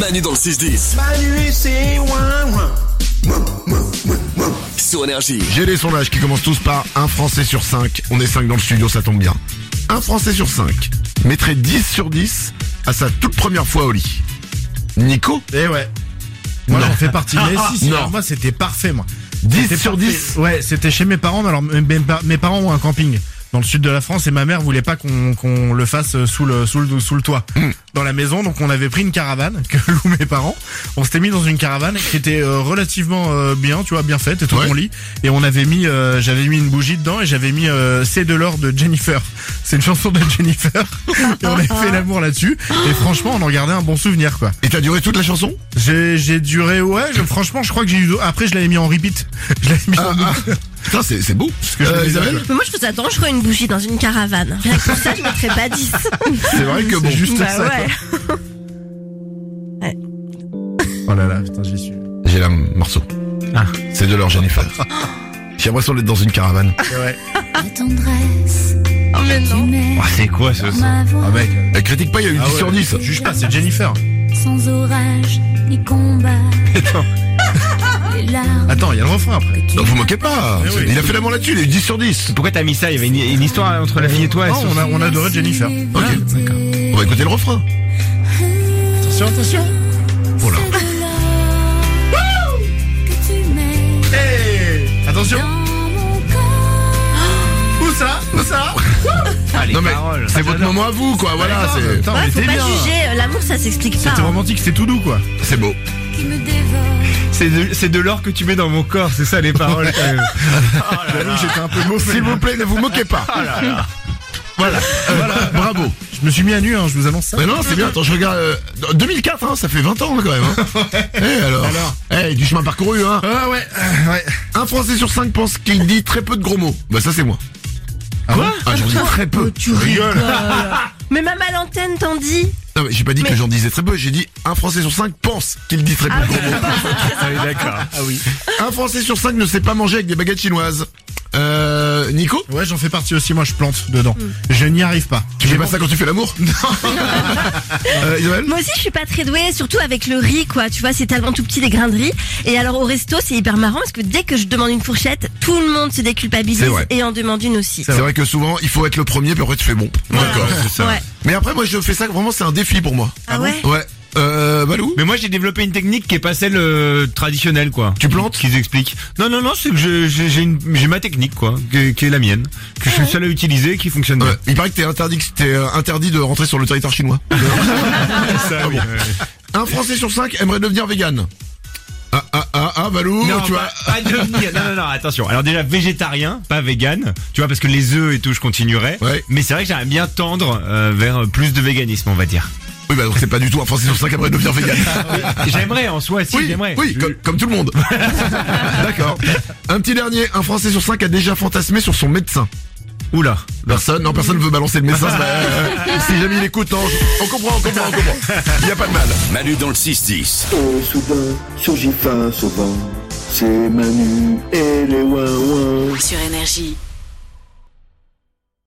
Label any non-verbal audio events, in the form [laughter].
Manu dans le 6-10. Manu c'est ouin ouin. Sur Énergie. J'ai les sondages qui commencent tous par un Français sur 5. On est 5 dans le studio, ça tombe bien. Un Français sur 5 mettrait 10 sur 10 à sa toute première fois au lit. Nico Eh ouais. Moi Non. j'en fais partie. Mais [laughs] si, si, Non. alors moi c'était parfait moi. 10 C'était sur parfait. 10 Ouais, c'était chez mes parents. Alors mes, mes- mes parents ont un camping dans le sud de la France et ma mère voulait pas qu'on qu'on le fasse sous le sous le sous le toit Hmm. dans la maison. Donc on avait pris une caravane que [laughs] louent mes parents. On s'était mis dans une caravane qui était euh, relativement euh, bien, tu vois, bien faite et tout Ouais. mon lit. Et on avait mis, euh, j'avais mis une bougie dedans et j'avais mis euh, C'est de l'or de Jennifer. C'est une chanson de Jennifer. et on avait fait l'amour là-dessus. Et franchement, on en gardait un bon souvenir quoi. Et t'as duré toute la chanson? J'ai j'ai duré ouais je- franchement je crois que j'ai eu après je l'avais mis en repeat je l'avais mis en Ah. Putain, c'est c'est beau. que je Euh, Isabelle Mais moi, je trouve ça dangereux une bougie dans une caravane. Rien que pour ça, je mettrais pas 10. [laughs] C'est vrai que bon. c'est juste bah ça ouais. oh là là putain j'y suis J'ai la morceau. Ah. C'est de l'or Jennifer. [laughs] J'ai l'impression d'être dans une caravane. ouais La tendresse Oh, mais non. Ah, c'est quoi ce son ah mec Elle critique pas, il y a eu 10 ah ouais, sur 10. juge pas c'est Jennifer sans orage ni combat. [laughs] [laughs] attends il y a le refrain après Non, vous moquez pas. Oui. Il a fait l'amour là-dessus, il a eu 10 sur 10. Pourquoi t'as mis ça? Il y avait une, une histoire entre la fille et toi. non on a on adoré Jennifer Ok, d'accord On va écouter le refrain. attention attention Oh là. que tu mets hey attention Non mais paroles. c'est votre moment à vous, quoi. Voilà, c'est Ouais, mais faut t'es pas bien juger. euh, L'amour, ça s'explique pas. c'était hein. romantique c'était tout doux quoi c'est beau. qui me dévore. C'est de, c'est de l'or que tu mets dans mon corps, c'est ça les paroles quand même. [laughs] j'avoue que j'étais un peu mauvais S'il vous plaît, ne vous moquez pas. Voilà, Euh, voilà, bravo. je me suis mis à nu hein je vous annonce ça Mais non, c'est bien. Attends, je regarde. euh, 2004, hein, ça fait 20 ans quand même. Hein. [laughs] Eh alors, Alors Eh, du chemin parcouru. Hein. ah ouais euh, ouais Un Français sur 5 pense qu'il dit très peu de gros mots. Bah ça c'est moi. Quoi Ah, j'en dis très peu. Tu rigoles. [laughs] Mais même à l'antenne, t'en dis. Non, mais j'ai pas dit Mais- que j'en disais très peu. J'ai dit un Français sur 5 pense qu'il dit très peu gros mots. Ah oui, d'accord. [laughs] ah oui Un Français sur 5 ne sait pas manger avec des baguettes chinoises. Euh, Nico ouais j'en fais partie aussi moi je plante dedans je n'y arrive pas Tu fais pas ça quand tu fais l'amour [laughs] Non. [laughs] euh, Isabelle Moi aussi, je suis pas très douée, surtout avec le riz, quoi. Tu vois, c'est tellement tout petit des grains de riz. Et alors, au resto, c'est hyper marrant parce que dès que je demande une fourchette, tout le monde se déculpabilise vrai. et en demande une aussi. C'est vrai que souvent il faut être le premier puis après tu fais bon. D'accord, c'est ça. Ouais. Mais après moi je fais ça vraiment c'est un défi pour moi. Ah ouais Ouais. Euh, Mais moi j'ai développé une technique qui est pas celle euh, traditionnelle quoi. Tu plantes Qu'ils expliquent. Non non non, c'est que j'ai ma technique quoi, qui, qui est la mienne, que je suis le seul à utiliser, qui fonctionne bien. Ouais. Il paraît que t'es interdit, que euh, interdit de rentrer sur le territoire chinois. [laughs] Ça, oui. Un Français sur 5 aimerait devenir vegan. Ah ah ah ah Balou, Non, tu vois. pas, pas devenir- non, non, non, attention. Alors déjà végétarien, pas vegan. Tu vois, parce que les œufs et tout, je continuerai. Ouais. Mais c'est vrai que j'aimerais bien tendre euh, vers plus de véganisme, on va dire. Oui bah donc c'est pas du tout un Français sur 5 aimerait devenir vegan. [laughs] J'aimerais en soi, si oui, j'aimerais. oui, comme, comme tout le monde. [laughs] D'accord. Un petit dernier, un Français sur 5 a déjà fantasmé sur son médecin. Oula. Personne, non, personne veut balancer le médecin. c'est euh, si jamais il écoute, non, je- on comprend, on comprend, on comprend. Il y a pas de mal. Manu dans le 6-10. Oh soudain surgit face au vent. C'est Manu et les ouin ouin. Sur énergie.